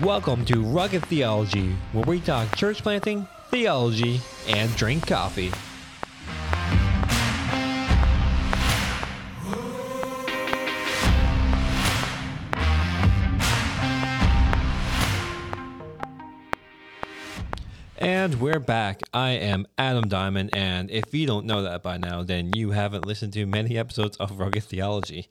welcome to Rugged Theology, where we talk church planting, theology, and drink coffee. And we're back. I am Adam Diamond, and if you don't know that by now, then you haven't listened to many episodes of Rugged Theology.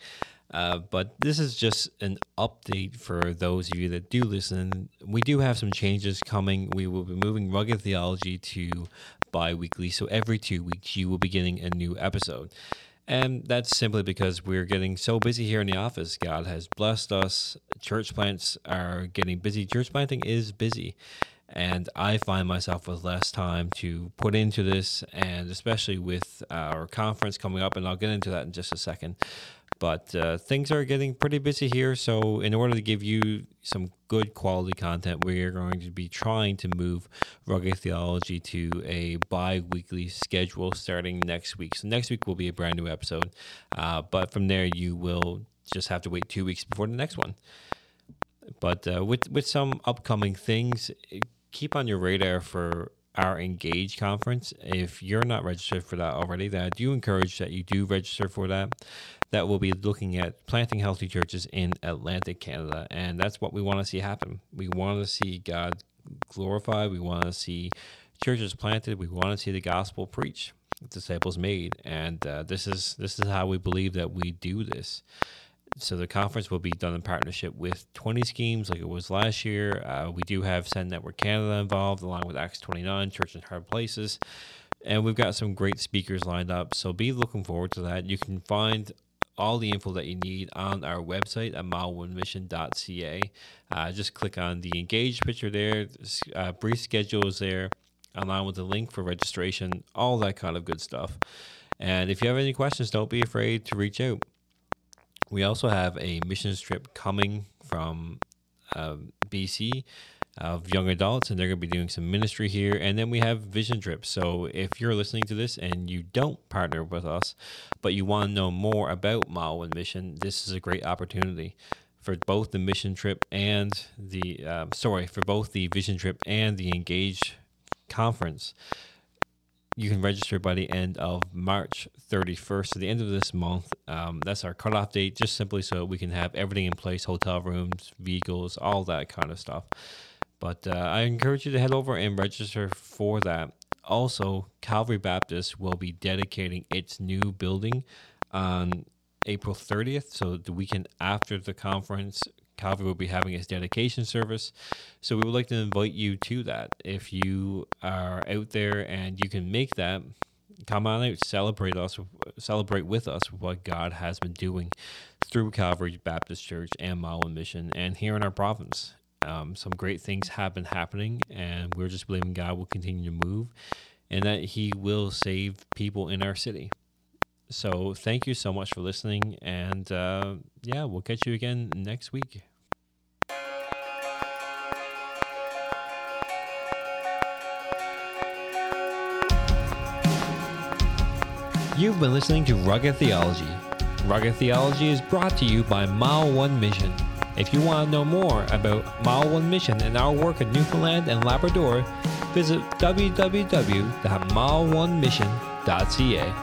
Uh, but this is just an update for those of you that do listen. We do have some changes coming. We will be moving Rugged Theology to bi weekly. So every two weeks, you will be getting a new episode. And that's simply because we're getting so busy here in the office. God has blessed us. Church plants are getting busy. Church planting is busy. And I find myself with less time to put into this, and especially with our conference coming up, and I'll get into that in just a second. But uh, things are getting pretty busy here. So, in order to give you some good quality content, we are going to be trying to move Rugged Theology to a bi weekly schedule starting next week. So, next week will be a brand new episode. Uh, but from there, you will just have to wait two weeks before the next one. But uh, with, with some upcoming things, keep on your radar for our Engage conference. If you're not registered for that already, then I do encourage that you do register for that that will be looking at planting healthy churches in Atlantic Canada. And that's what we want to see happen. We want to see God glorified. We want to see churches planted. We want to see the gospel preached, disciples made. And uh, this is this is how we believe that we do this. So the conference will be done in partnership with 20 schemes like it was last year. Uh, we do have Send Network Canada involved along with Acts 29, Church in Hard Places. And we've got some great speakers lined up. So be looking forward to that. You can find all the info that you need on our website at mile1mission.ca. Uh, just click on the engage picture there. Uh, brief schedule is there, along with the link for registration, all that kind of good stuff. And if you have any questions, don't be afraid to reach out. We also have a mission trip coming from um, BC of young adults, and they're going to be doing some ministry here. And then we have vision trips. So if you're listening to this and you don't partner with us, but you want to know more about One Mission, this is a great opportunity for both the mission trip and the uh, sorry for both the vision trip and the engage conference you can register by the end of March 31st, so the end of this month. Um, that's our cutoff date, just simply so we can have everything in place hotel rooms, vehicles, all that kind of stuff. But uh, I encourage you to head over and register for that. Also, Calvary Baptist will be dedicating its new building on April 30th, so the weekend after the conference. Calvary will be having its dedication service. So we would like to invite you to that. If you are out there and you can make that, come on out, celebrate us, celebrate with us what God has been doing through Calvary Baptist Church and One Mission, and here in our province. Um, some great things have been happening, and we're just believing God will continue to move and that He will save people in our city. So, thank you so much for listening, and uh, yeah, we'll catch you again next week. You've been listening to Rugged Theology. Rugged Theology is brought to you by Mile One Mission. If you want to know more about Mile One Mission and our work in Newfoundland and Labrador, visit www.mile1mission.ca.